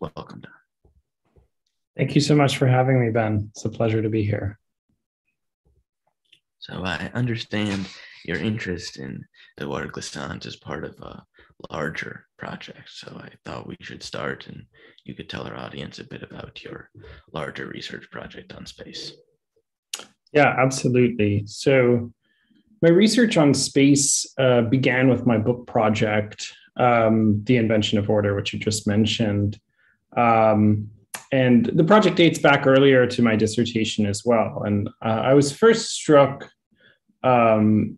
Welcome, Don. Thank you so much for having me, Ben. It's a pleasure to be here. So I understand your interest in the water Glissant as part of a larger project. So I thought we should start and you could tell our audience a bit about your larger research project on space. Yeah, absolutely. So my research on space uh, began with my book project, um, The Invention of Order, which you just mentioned. Um, and the project dates back earlier to my dissertation as well. And uh, I was first struck um,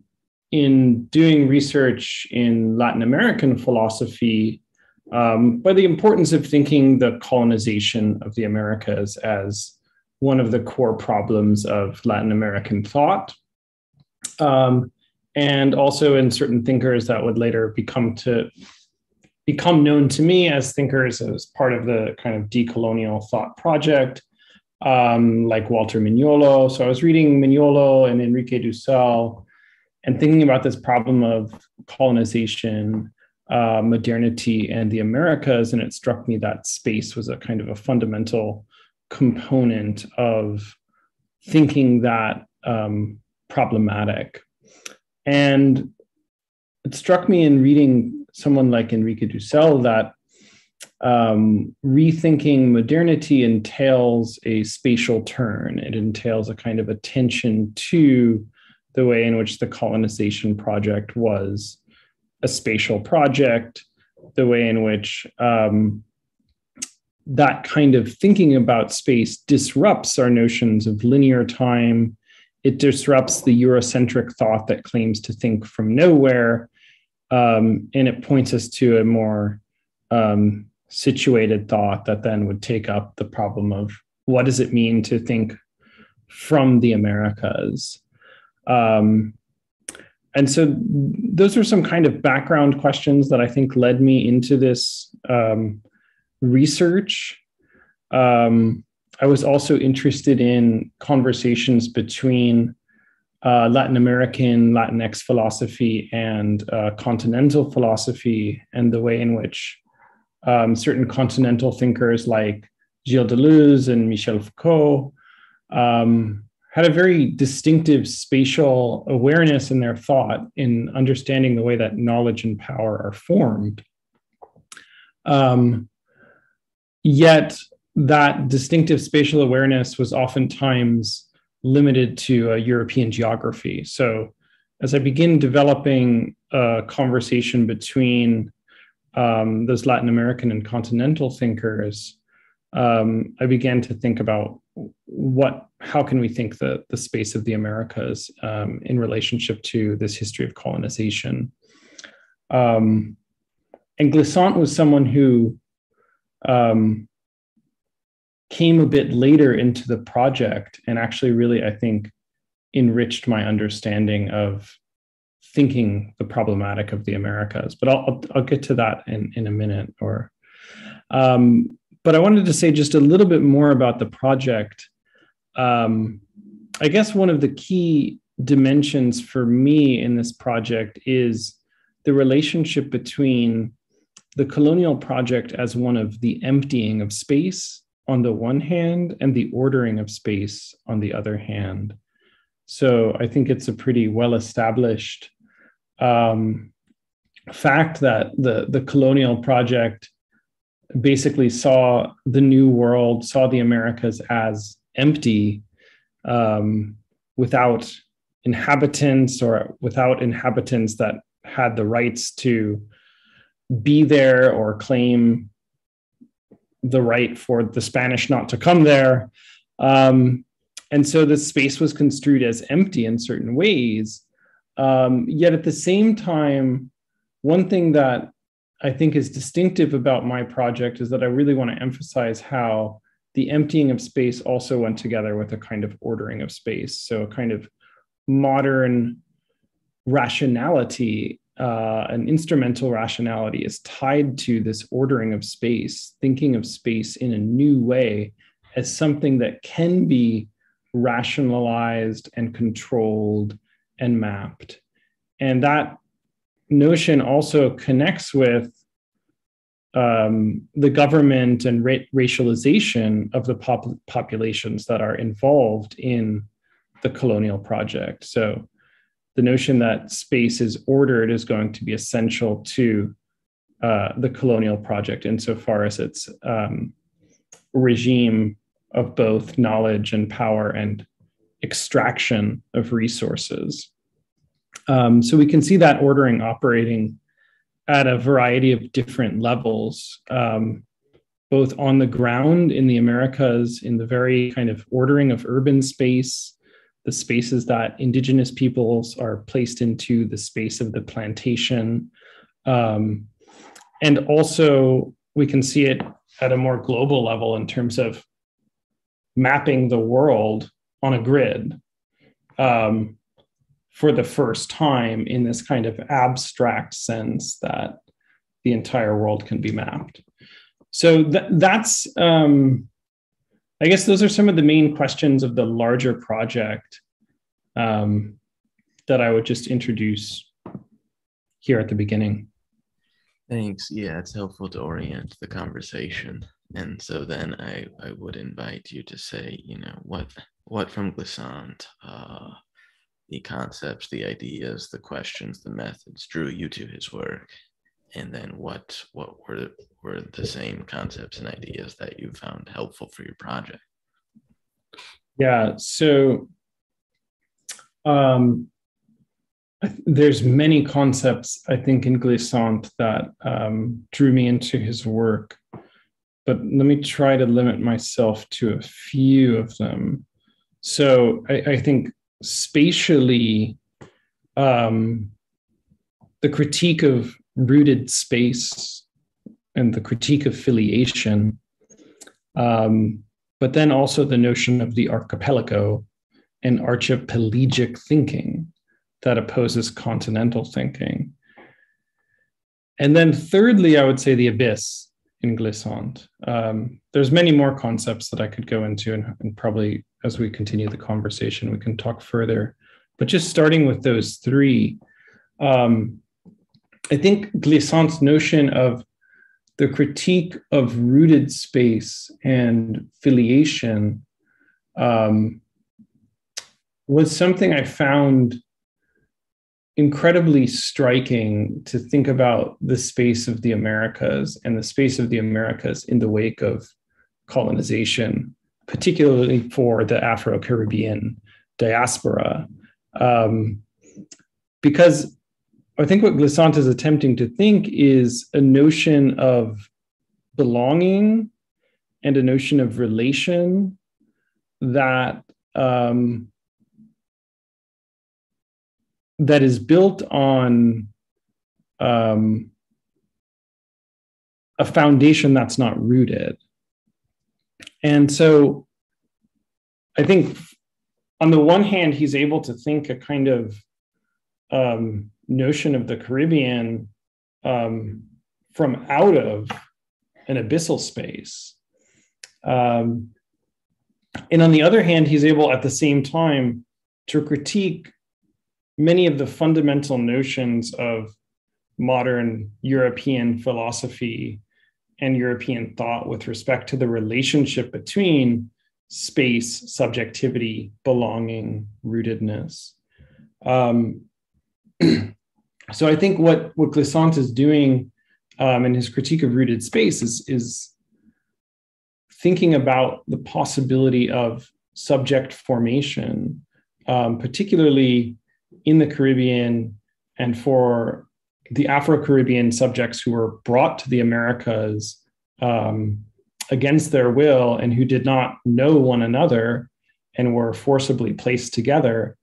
in doing research in Latin American philosophy um, by the importance of thinking the colonization of the Americas as one of the core problems of Latin American thought. Um, and also in certain thinkers that would later become to become known to me as thinkers as part of the kind of decolonial thought project, um, like Walter Mignolo. So I was reading Mignolo and Enrique Dussel and thinking about this problem of colonization, uh, modernity, and the Americas. And it struck me that space was a kind of a fundamental component of thinking that um, problematic. And it struck me in reading someone like Enrique Dussel that um, rethinking modernity entails a spatial turn. It entails a kind of attention to the way in which the colonization project was a spatial project, the way in which um, that kind of thinking about space disrupts our notions of linear time. It disrupts the Eurocentric thought that claims to think from nowhere. Um, and it points us to a more um, situated thought that then would take up the problem of what does it mean to think from the Americas? Um, and so those are some kind of background questions that I think led me into this um, research. Um, I was also interested in conversations between uh, Latin American, Latinx philosophy and uh, continental philosophy, and the way in which um, certain continental thinkers like Gilles Deleuze and Michel Foucault um, had a very distinctive spatial awareness in their thought in understanding the way that knowledge and power are formed. Um, Yet that distinctive spatial awareness was oftentimes limited to a European geography. So as I begin developing a conversation between um, those Latin American and continental thinkers, um, I began to think about what, how can we think the, the space of the Americas um, in relationship to this history of colonization. Um, and Glissant was someone who um, came a bit later into the project and actually really, I think, enriched my understanding of thinking the problematic of the Americas. But I'll, I'll, get to that in, in a minute. Or, um, but I wanted to say just a little bit more about the project. Um, I guess one of the key dimensions for me in this project is the relationship between the colonial project as one of the emptying of space on the one hand and the ordering of space on the other hand. So I think it's a pretty well established um, fact that the, the colonial project basically saw the new world, saw the Americas as empty um, without inhabitants or without inhabitants that had the rights to be there or claim the right for the Spanish not to come there. Um, and so the space was construed as empty in certain ways. Um, yet at the same time, one thing that I think is distinctive about my project is that I really want to emphasize how the emptying of space also went together with a kind of ordering of space. So, a kind of modern rationality uh, an instrumental rationality is tied to this ordering of space, thinking of space in a new way as something that can be rationalized and controlled and mapped. And that notion also connects with um, the government and ra- racialization of the pop- populations that are involved in the colonial project. So the notion that space is ordered is going to be essential to uh, the colonial project insofar as its um, regime of both knowledge and power and extraction of resources. Um, so we can see that ordering operating at a variety of different levels, um, both on the ground in the Americas, in the very kind of ordering of urban space, the spaces that indigenous peoples are placed into, the space of the plantation. Um, and also, we can see it at a more global level in terms of mapping the world on a grid um, for the first time in this kind of abstract sense that the entire world can be mapped. So th- that's, um, I guess, those are some of the main questions of the larger project um, that I would just introduce here at the beginning. Thanks. Yeah, it's helpful to orient the conversation. And so then I, I would invite you to say, you know, what what from Glissant, uh, the concepts, the ideas, the questions, the methods drew you to his work, and then what what were were the same concepts and ideas that you found helpful for your project? Yeah. So um, there's many concepts I think in Glissant that um, drew me into his work, but let me try to limit myself to a few of them. So I, I think spatially, um, the critique of rooted space and the critique of filiation, um, but then also the notion of the archipelago and archipelagic thinking that opposes continental thinking. And then thirdly, I would say the abyss in Glissant. Um, there's many more concepts that I could go into, and, and, probably as we continue the conversation, we can talk further. But just starting with those three, um, I think Glissant's notion of the critique of rooted space and filiation um, was something I found incredibly striking to think about the space of the Americas and the space of the Americas in the wake of colonization, particularly for the Afro Caribbean diaspora. Um, because I think what Glissant is attempting to think is a notion of belonging and a notion of relation that um, that is built on um, a foundation that's not rooted. And so I think on the one hand, he's able to think a kind of um, notion of the Caribbean um, from out of an abyssal space. Um, and on the other hand, he's able at the same time to critique many of the fundamental notions of modern European philosophy and European thought with respect to the relationship between space, subjectivity, belonging, rootedness. Um, so I think what, what Glissant is doing um, in his critique of rooted space is, is thinking about the possibility of subject formation, um, particularly in the Caribbean and for the Afro Caribbean subjects who were brought to the Americas um, against their will and who did not know one another and were forcibly placed together.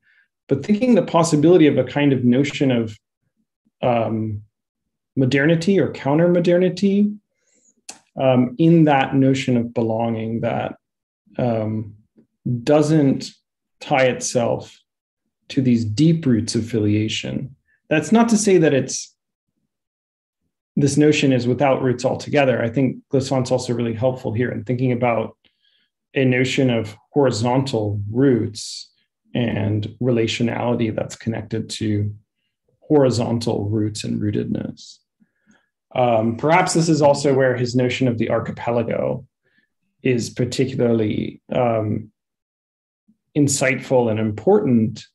But thinking the possibility of a kind of notion of um, modernity or counter modernity um, in that notion of belonging that um, doesn't tie itself to these deep roots of filiation. That's not to say that it's this notion is without roots altogether. I think Glissant's also really helpful here in thinking about a notion of horizontal roots and relationality that's connected to horizontal roots and rootedness. Um, perhaps this is also where his notion of the archipelago is particularly um, insightful and important.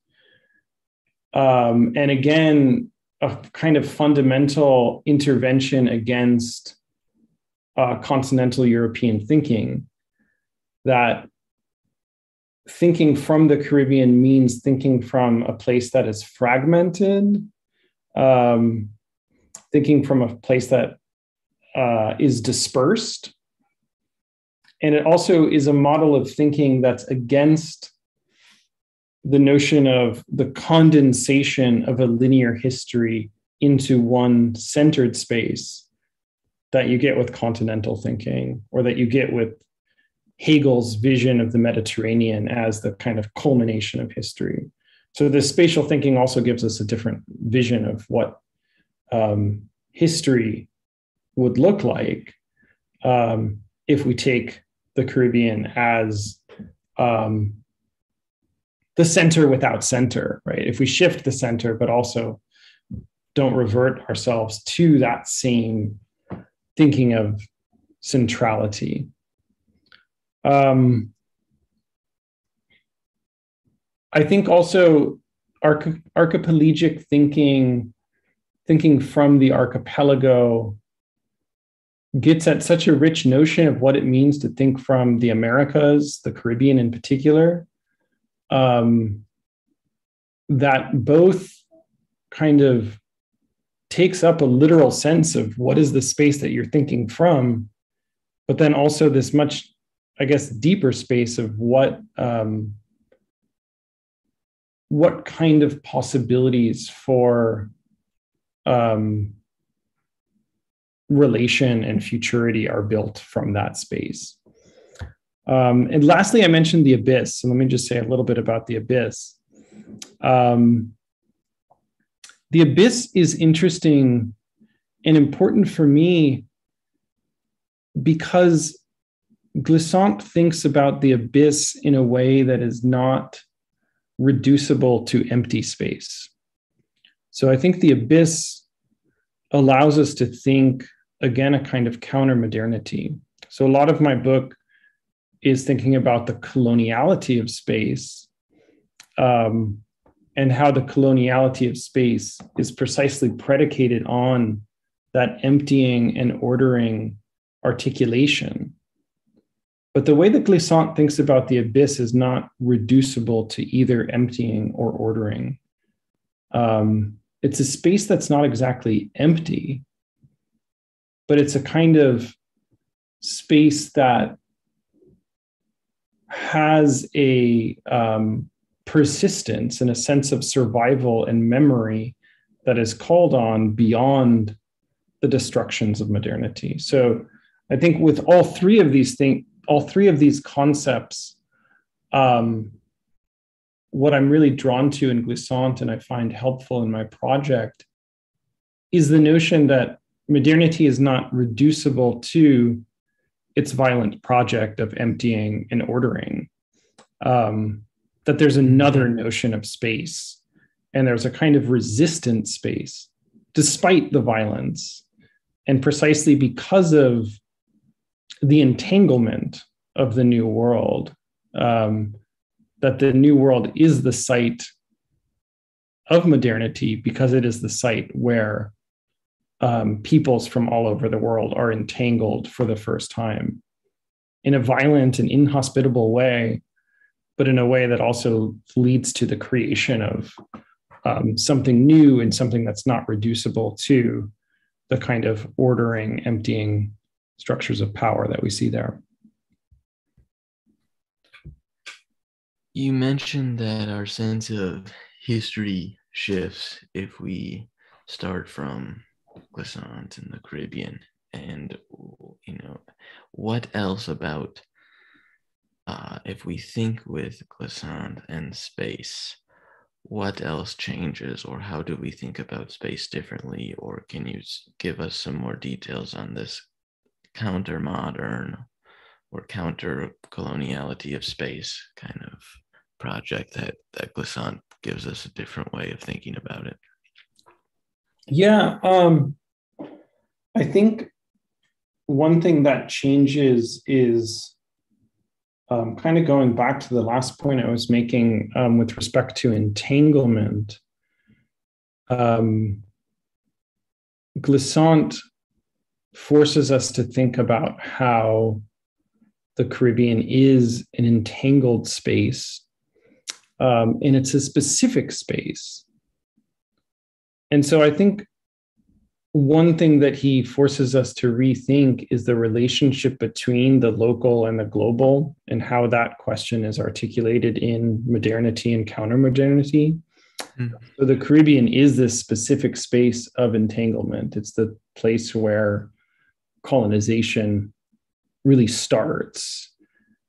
Um, and again, a kind of fundamental intervention against uh, continental European thinking that thinking from the Caribbean means thinking from a place that is fragmented, um, thinking from a place that uh, is dispersed. And it also is a model of thinking that's against the notion of the condensation of a linear history into one centered space that you get with continental thinking or that you get with Hegel's vision of the Mediterranean as the kind of culmination of history. So this spatial thinking also gives us a different vision of what um, history would look like um, if we take the Caribbean as um, the center without center, right? If we shift the center, but also don't revert ourselves to that same thinking of centrality. Um, I think also arch- archipelagic thinking, thinking from the archipelago, gets at such a rich notion of what it means to think from the Americas, the Caribbean in particular, um, that both kind of takes up a literal sense of what is the space that you're thinking from, but then also this much, I guess, deeper space of what um, what kind of possibilities for um, relation and futurity are built from that space. Um, and lastly, I mentioned the abyss. And let me just say a little bit about the abyss. Um, the abyss is interesting and important for me because Glissant thinks about the abyss in a way that is not reducible to empty space. So I think the abyss allows us to think again a kind of counter modernity. So a lot of my book is thinking about the coloniality of space um, and how the coloniality of space is precisely predicated on that emptying and ordering articulation. But the way that Glissant thinks about the abyss is not reducible to either emptying or ordering. Um, it's a space that's not exactly empty, but it's a kind of space that has a um, persistence and a sense of survival and memory that is called on beyond the destructions of modernity. So I think with all three of these things, all three of these concepts, um, what I'm really drawn to in Glissant and I find helpful in my project is the notion that modernity is not reducible to its violent project of emptying and ordering. Um, that there's another notion of space, and there's a kind of resistant space despite the violence. And precisely because of the entanglement of the new world, um, that the new world is the site of modernity because it is the site where um, peoples from all over the world are entangled for the first time in a violent and inhospitable way, but in a way that also leads to the creation of um, something new and something that's not reducible to the kind of ordering, emptying structures of power that we see there. You mentioned that our sense of history shifts if we start from Glissant in the Caribbean, and you know what else about uh, if we think with Glissant and space, what else changes, or how do we think about space differently? Or can you give us some more details on this counter modern or counter coloniality of space kind of project that that Glissant gives us a different way of thinking about it? Yeah, um, I think one thing that changes is um, kind of going back to the last point I was making um, with respect to entanglement. Um, Glissant forces us to think about how the Caribbean is an entangled space, um, and it's a specific space. And so I think one thing that he forces us to rethink is the relationship between the local and the global and how that question is articulated in modernity and countermodernity. Mm. So the Caribbean is this specific space of entanglement. It's the place where colonization really starts.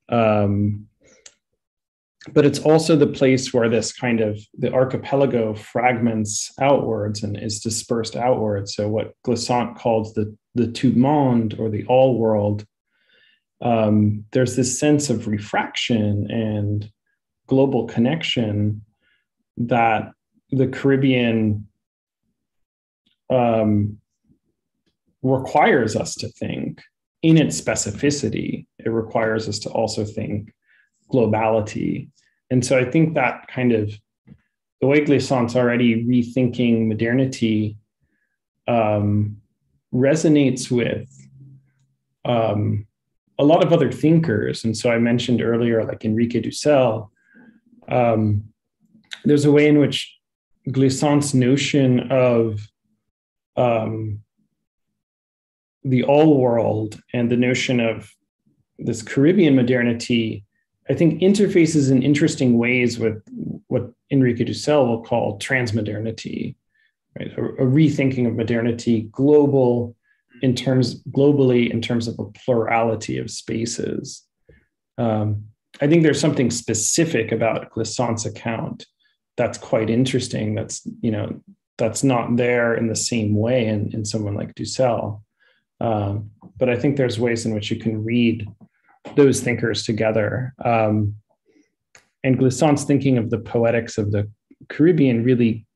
Um, but it's also the place where this kind of the archipelago fragments outwards and is dispersed outwards. So what Glissant calls the the tout monde or the all world, um, there's this sense of refraction and global connection that the Caribbean um, requires us to think in its specificity. It requires us to also think globality. And so I think that kind of the way Glissant's already rethinking modernity um, resonates with um, a lot of other thinkers. And so I mentioned earlier, like Enrique Dussel, um, there's a way in which Glissant's notion of um, the all world and the notion of this Caribbean modernity I think interfaces in interesting ways with what Enrique Dussel will call transmodernity, right? A, a, rethinking of modernity, global in terms globally in terms of a plurality of spaces. Um, I think there's something specific about Glissant's account that's quite interesting. That's you know that's not there in the same way in, in someone like Dussel. Um, but I think there's ways in which you can read those thinkers together. Um, and Glissant's thinking of the poetics of the Caribbean really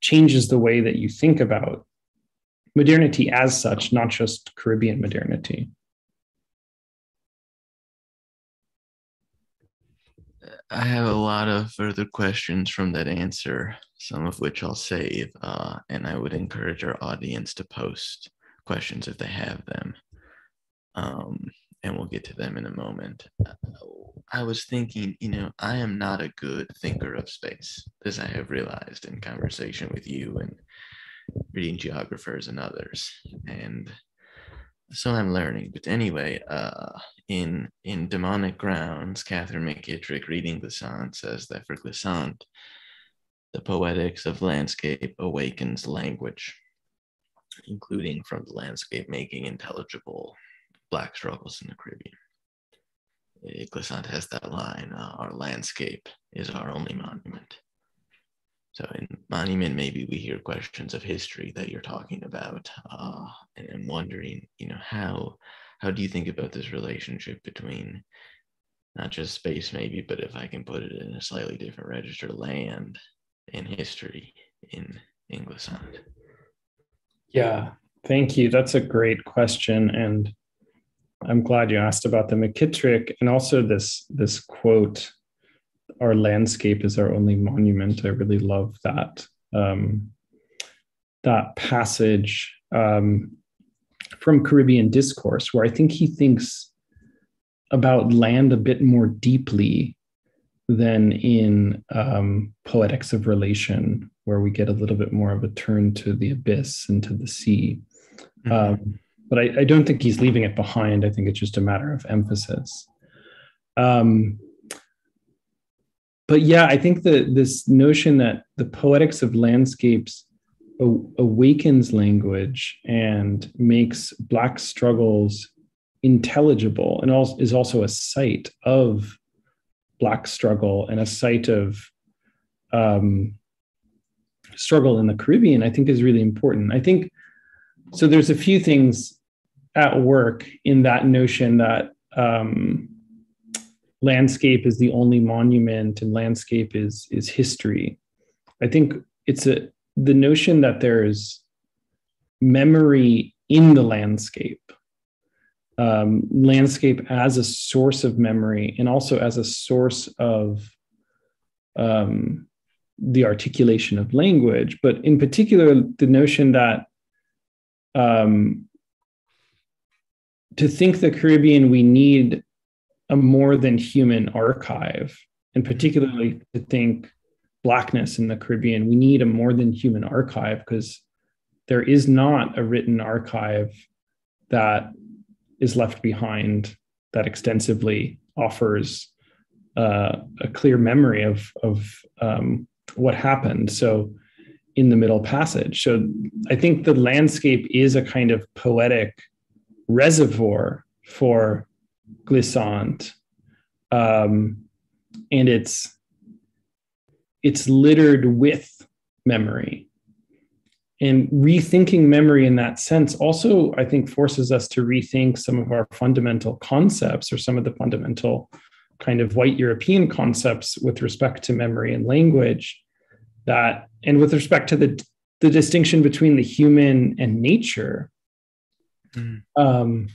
changes the way that you think about modernity as such, not just Caribbean modernity. I have a lot of further questions from that answer, some of which I'll save, uh, and I would encourage our audience to post questions if they have them. Um, and we'll get to them in a moment. I was thinking, you know, I am not a good thinker of space, as I have realized in conversation with you and reading geographers and others. And so I'm learning. But anyway, uh, in in Demonic Grounds, Catherine McKittrick reading Glissant says that for Glissant, the poetics of landscape awakens language, including from the landscape making intelligible black struggles in the Caribbean. Glissant has that line, uh, our landscape is our only monument. So in monument, maybe we hear questions of history that you're talking about. Uh, and I'm wondering, you know, how how do you think about this relationship between not just space maybe, but if I can put it in a slightly different register, land and history in in Glissant? Yeah, thank you. That's a great question. And I'm glad you asked about the McKittrick and also this this quote, "Our landscape is our only monument." I really love that um, that passage um, from Caribbean Discourse, where I think he thinks about land a bit more deeply than in um, Poetics of Relation, where we get a little bit more of a turn to the abyss and to the sea. Mm-hmm. Um, but I, I, don't think he's leaving it behind. I think it's just a matter of emphasis. Um, but yeah, I think that this notion that the poetics of landscapes awakens language and makes Black struggles intelligible and also is also a site of Black struggle and a site of um, struggle in the Caribbean, I think is really important. I think so. There's a few things at work in that notion that um, landscape is the only monument and landscape is is history. I think it's a the notion that there's memory in the landscape, um, landscape as a source of memory and also as a source of um, the articulation of language, but in particular, the notion that um, to think the Caribbean, we need a more than human archive, and particularly to think Blackness in the Caribbean, we need a more than human archive because there is not a written archive that is left behind that extensively offers uh, a clear memory of of um, what happened. So in the Middle Passage, so I think the landscape is a kind of poetic reservoir for glissant, um, and it's it's littered with memory and rethinking memory in that sense also i think forces us to rethink some of our fundamental concepts or some of the fundamental kind of white european concepts with respect to memory and language that and with respect to the the distinction between the human and nature mm. um,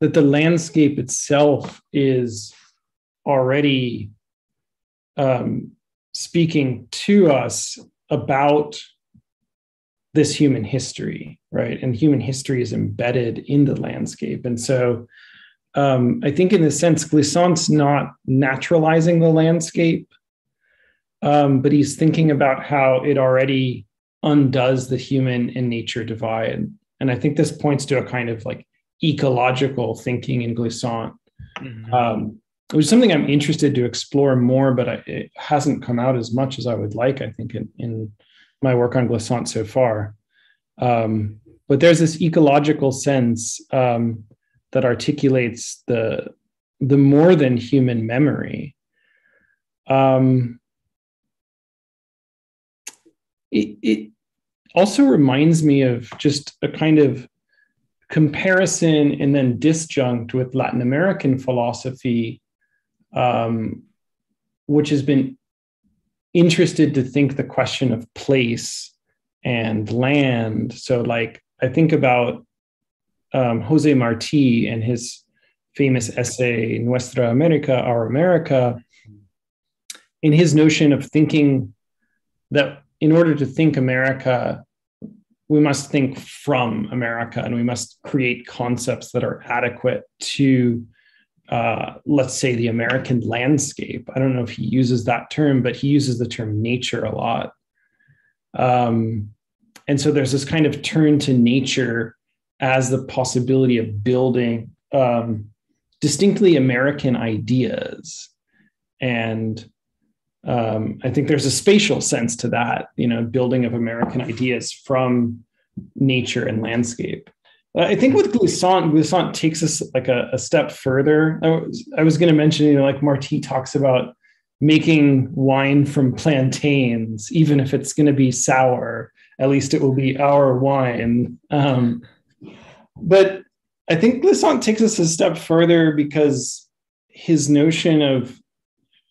that the landscape itself is already um, speaking to us about this human history, right? And human history is embedded in the landscape. And so um, I think, in a sense, Glissant's not naturalizing the landscape, um, but he's thinking about how it already undoes the human and nature divide. And I think this points to a kind of like ecological thinking in Glissant. Mm-hmm. Um, which is something I'm interested to explore more, but I, it hasn't come out as much as I would like. I think in, in my work on glissant so far. Um, but there's this ecological sense um, that articulates the the more than human memory. Um, it, it also reminds me of just a kind of comparison and then disjunct with Latin American philosophy, um, which has been interested to think the question of place and land. So, like, I think about um, Jose Marti and his famous essay, Nuestra America, Our America, in his notion of thinking that in order to think America, we must think from America and we must create concepts that are adequate to uh, let's say the American landscape. I don't know if he uses that term, but he uses the term nature a lot. Um, and so there's this kind of turn to nature as the possibility of building um, distinctly American ideas. And um, I think there's a spatial sense to that, you know, building of American ideas from nature and landscape. I think with Glissant, Glissant takes us like a, a step further. I was, I was going to mention, you know, like Marti talks about making wine from plantains, even if it's going to be sour, at least it will be our wine. Um, but I think Glissant takes us a step further because his notion of,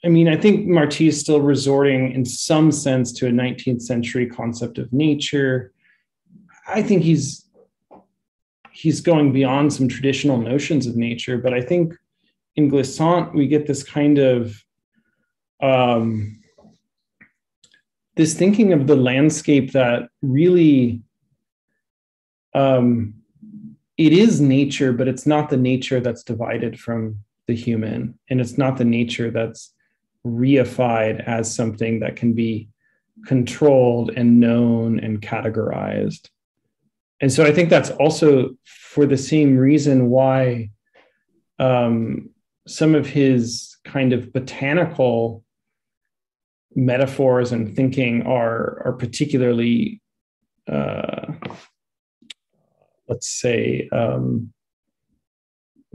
I mean, I think Marti is still resorting in some sense to a 19th century concept of nature. I think he's he's going beyond some traditional notions of nature. But I think in Glissant, we get this kind of um, this thinking of the landscape that really um, it is nature, but it's not the nature that's divided from the human, and it's not the nature that's reified as something that can be controlled and known and categorized. And so I think that's also for the same reason why um, some of his kind of botanical metaphors and thinking are are particularly uh, let's say um,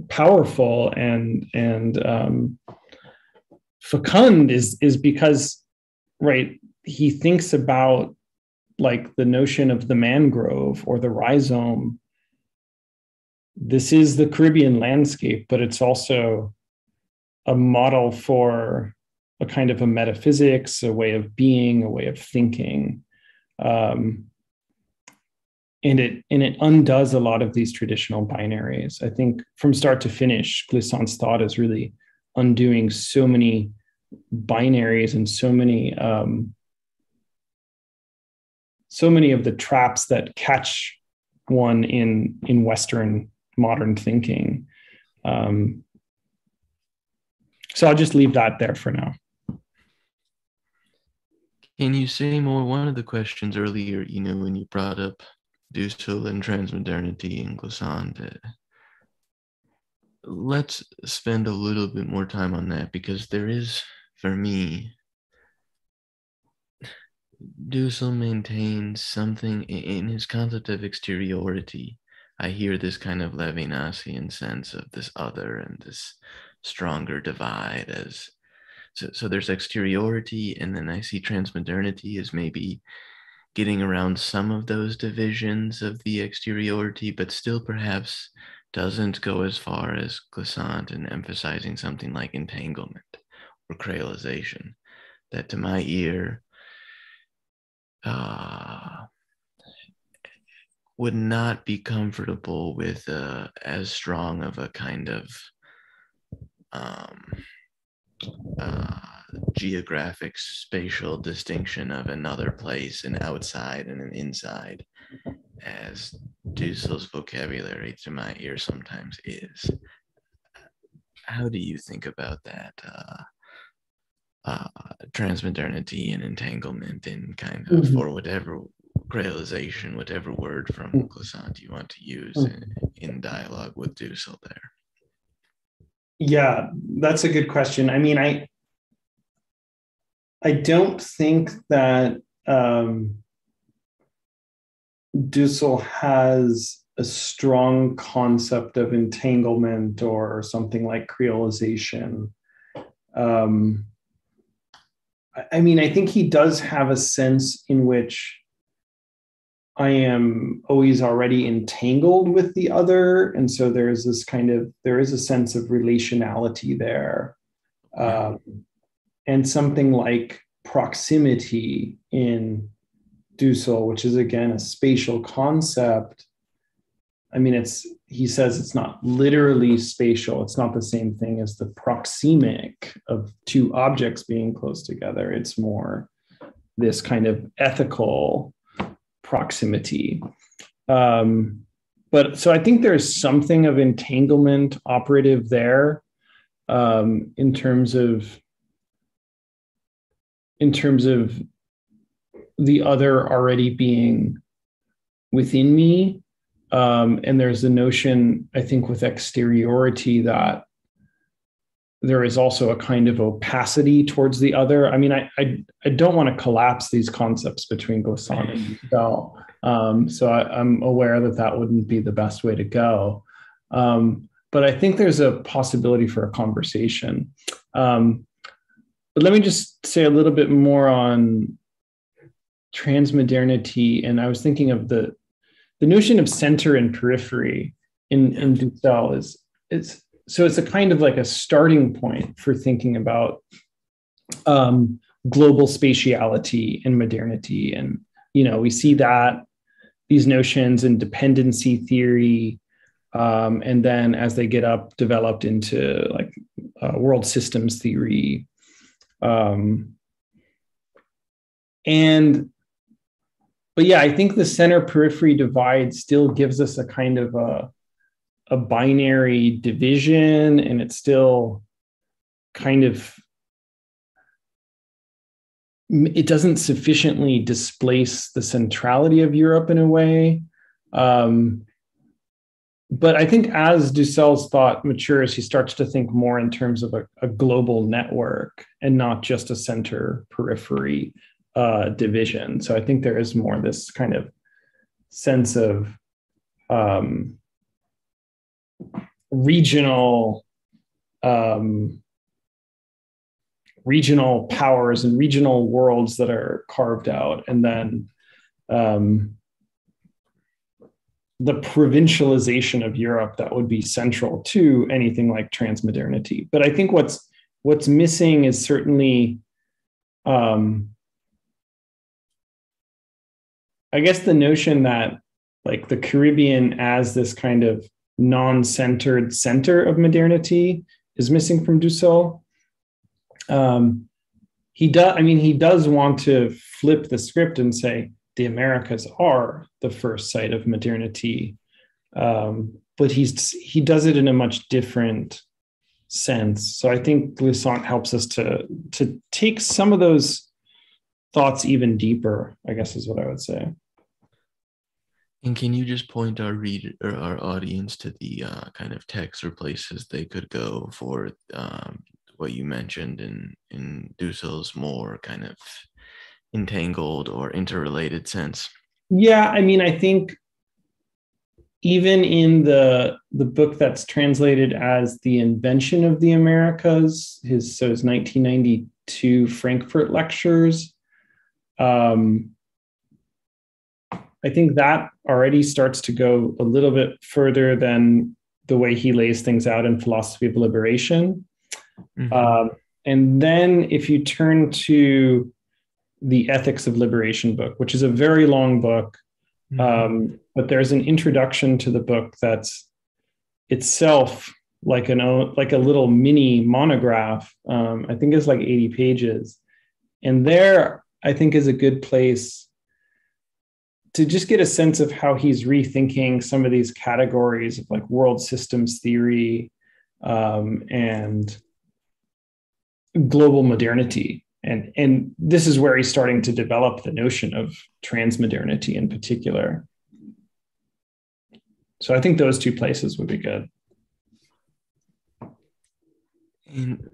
powerful and and um, fecund is is because right he thinks about like the notion of the mangrove or the rhizome. This is the caribbean landscape but it's also a model for a kind of a metaphysics a way of being a way of thinking. Um, and it and it undoes a lot of these traditional binaries. I think from start to finish, Glissant's thought is really undoing so many binaries and so many um, so many of the traps that catch one in in Western modern thinking. Um, so I'll just leave that there for now. Can you say more? One of the questions earlier, you know, when you brought up Dussel and transmodernity and Glissant, uh, let's spend a little bit more time on that because there is, for me, Dussel maintains something in his concept of exteriority. I hear this kind of Levinasian sense of this other and this stronger divide as so, so there's exteriority and then i see transmodernity as maybe getting around some of those divisions of the exteriority but still perhaps doesn't go as far as glissant and emphasizing something like entanglement or creolization. That to my ear uh, would not be comfortable with uh, as strong of a kind of um, uh, geographic spatial distinction of another place, an outside and an inside, as Dussel's vocabulary to my ear sometimes is. How do you think about that? Uh, uh, transmodernity and entanglement in kind of mm-hmm. or whatever creolization, whatever word from mm-hmm. Glissant you want to use mm-hmm. in, in dialogue with Dussel there. Yeah, that's a good question. I mean, I I don't think that um, Dussel has a strong concept of entanglement or something like creolization. Um, I mean, I think he does have a sense in which I am always already entangled with the other. And so there is this kind of, there is a sense of relationality there. Um, and something like proximity in Dussel, which is again a spatial concept. I mean, it's, he says it's not literally spatial. It's not the same thing as the proxemic of two objects being close together. It's more this kind of ethical proximity. Um, but so I think there's something of entanglement operative there um, in terms of in terms of the other already being within me. Um, and there's the notion, I think, with exteriority that there is also a kind of opacity towards the other. I mean, I I, I don't want to collapse these concepts between Glissant and Dussel. Um, so I, am aware that that wouldn't be the best way to go. Um, but I think there's a possibility for a conversation. Um, but let me just say a little bit more on transmodernity. And I was thinking of the the notion of center and periphery in in Dussel is it's so it's a kind of like a starting point for thinking about um, global spatiality and modernity. And you know we see that these notions in dependency theory um, and then as they get up developed into like uh, world systems theory. Um, and but yeah i think the center periphery divide still gives us a kind of a a binary division and it's still kind of it doesn't sufficiently displace the centrality of Europe in a way. Um, but I think as Dussel's thought matures, he starts to think more in terms of a, a global network and not just a center periphery uh, division. So I think there is more this kind of sense of um, regional um, regional powers and regional worlds that are carved out. And then um, the provincialization of europe that would be central to anything like transmodernity. But i think what's what's missing is certainly um, i guess the notion that like the Caribbean as this kind of non-centered center of modernity is missing from Dussel. Um, he does. I mean, he does want to flip the script and say the Americas are the first site of modernity, um, but he's he does it in a much different sense. So I think Glissant helps us to to take some of those thoughts even deeper. I guess is what I would say. And can you just point our reader or our audience to the uh, kind of texts or places they could go for um, what you mentioned in in Dussel's more kind of entangled or interrelated sense? Yeah, I mean, I think even in the the book that's translated as the invention of the Americas, his so his 1992 Frankfurt lectures. Um, I think that already starts to go a little bit further than the way he lays things out in Philosophy of Liberation. Mm-hmm. Um, and then if you turn to the Ethics of Liberation book, which is a very long book, mm-hmm. um, but there's an introduction to the book that's itself like an like a little mini monograph. Um, I think it's like 80 pages, and there I think is a good place to just get a sense of how he's rethinking some of these categories of like world systems theory um, and global modernity. And and this is where he's starting to develop the notion of transmodernity in particular. So i think those two places would be good. And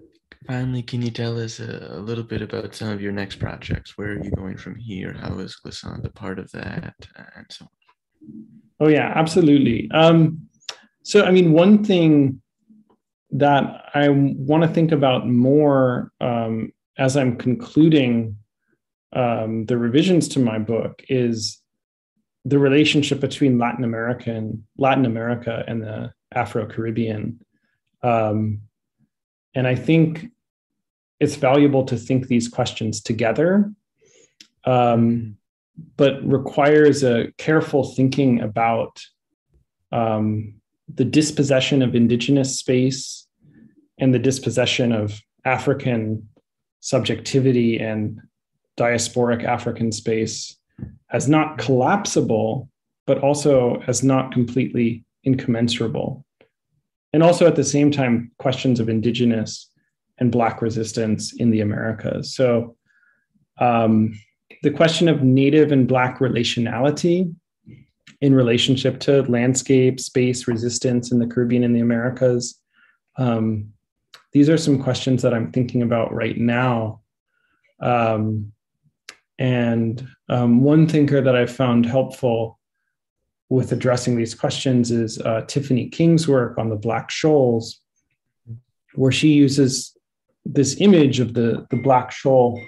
finally can you tell us a, a little bit about some of your next projects? Where are you going from here? How is glissant a part of that? And so on. Oh yeah absolutely. Um, so i mean one thing that I want to think about more um, as I'm concluding um, the revisions to my book is the relationship between Latin America and Latin America and the Afro Caribbean. Um, and I think it's valuable to think these questions together, um, but requires a careful thinking about um, the dispossession of indigenous space and the dispossession of African subjectivity and diasporic African space as not collapsible, but also as not completely incommensurable. And also at the same time, questions of indigenous and Black resistance in the Americas. So um, the question of Native and Black relationality in relationship to landscape, space, resistance in the Caribbean and the Americas. Um, these are some questions that I'm thinking about right now. Um, and um, one thinker that I found helpful with addressing these questions is uh, Tiffany King's work on the Black Shoals, where she uses this image of the, the Black Shoal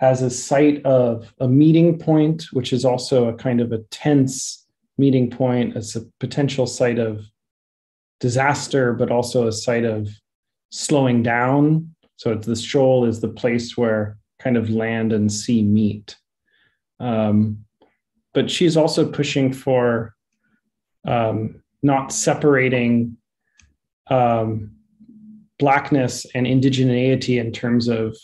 as a site of a meeting point, which is also a kind of a tense meeting point, as a potential site of disaster, but also a site of slowing down. So the shoal is the place where kind of land and sea meet. Um, but she's also pushing for um, not separating um, blackness and indigeneity in terms of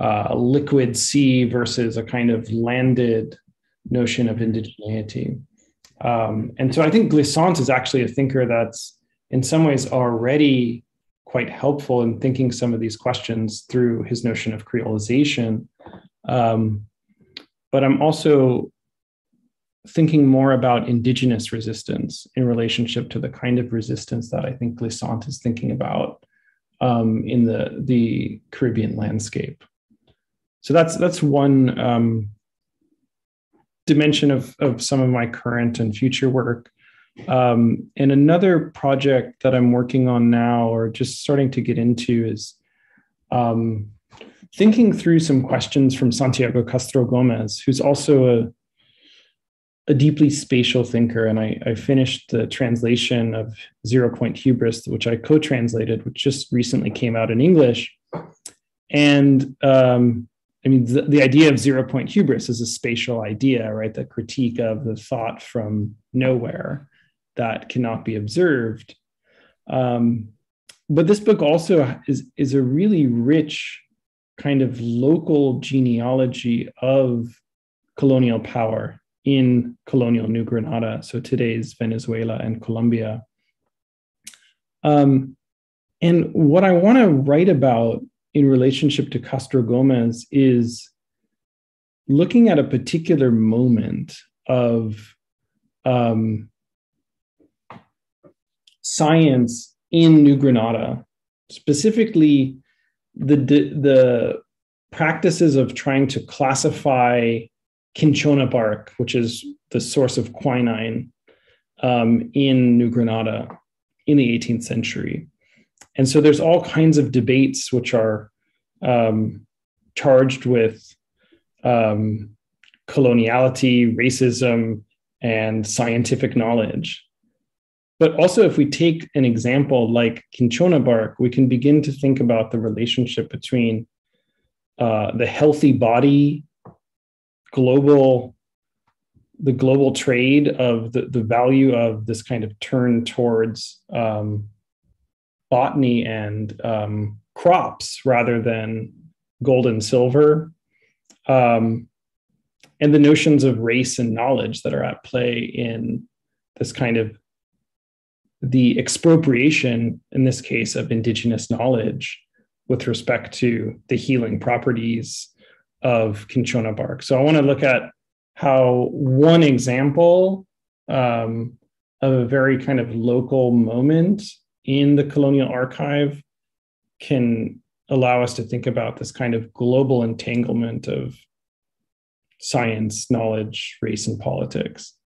uh, liquid sea versus a kind of landed notion of indigeneity. Um, and so I think Glissant is actually a thinker that's in some ways already quite helpful in thinking some of these questions through his notion of creolization. Um, but I'm also thinking more about indigenous resistance in relationship to the kind of resistance that I think Glissant is thinking about um, in the, the Caribbean landscape. So that's that's one um, dimension of, of some of my current and future work. Um, and another project that I'm working on now, or just starting to get into, is um, thinking through some questions from Santiago Castro Gomez, who's also a, a deeply spatial thinker. And I, I finished the translation of Zero Point Hubris, which I co translated, which just recently came out in English. And um, I mean, the, the, idea of zero point hubris is a spatial idea, right? The critique of the thought from nowhere that cannot be observed. Um, but this book also is, is a really rich kind of local genealogy of colonial power in colonial New Granada, so today's Venezuela and Colombia. Um, and what I want to write about in relationship to Castro Gomez is looking at a particular moment of um, science in New Granada, specifically the, the practices of trying to classify cinchona bark, which is the source of quinine um, in New Granada in the 18th century. And so there's all kinds of debates which are um, charged with um, coloniality, racism, and scientific knowledge. But also, if we take an example like cinchona bark, we can begin to think about the relationship between uh, the healthy body, global, the global trade of the, the value of this kind of turn towards um, botany and um, crops rather than gold and silver. Um, and the notions of race and knowledge that are at play in this kind of the expropriation, in this case, of indigenous knowledge with respect to the healing properties of cinchona bark. So I want to look at how one example um, of a very kind of local moment in the colonial archive can allow us to think about this kind of global entanglement of science, knowledge, race, and politics.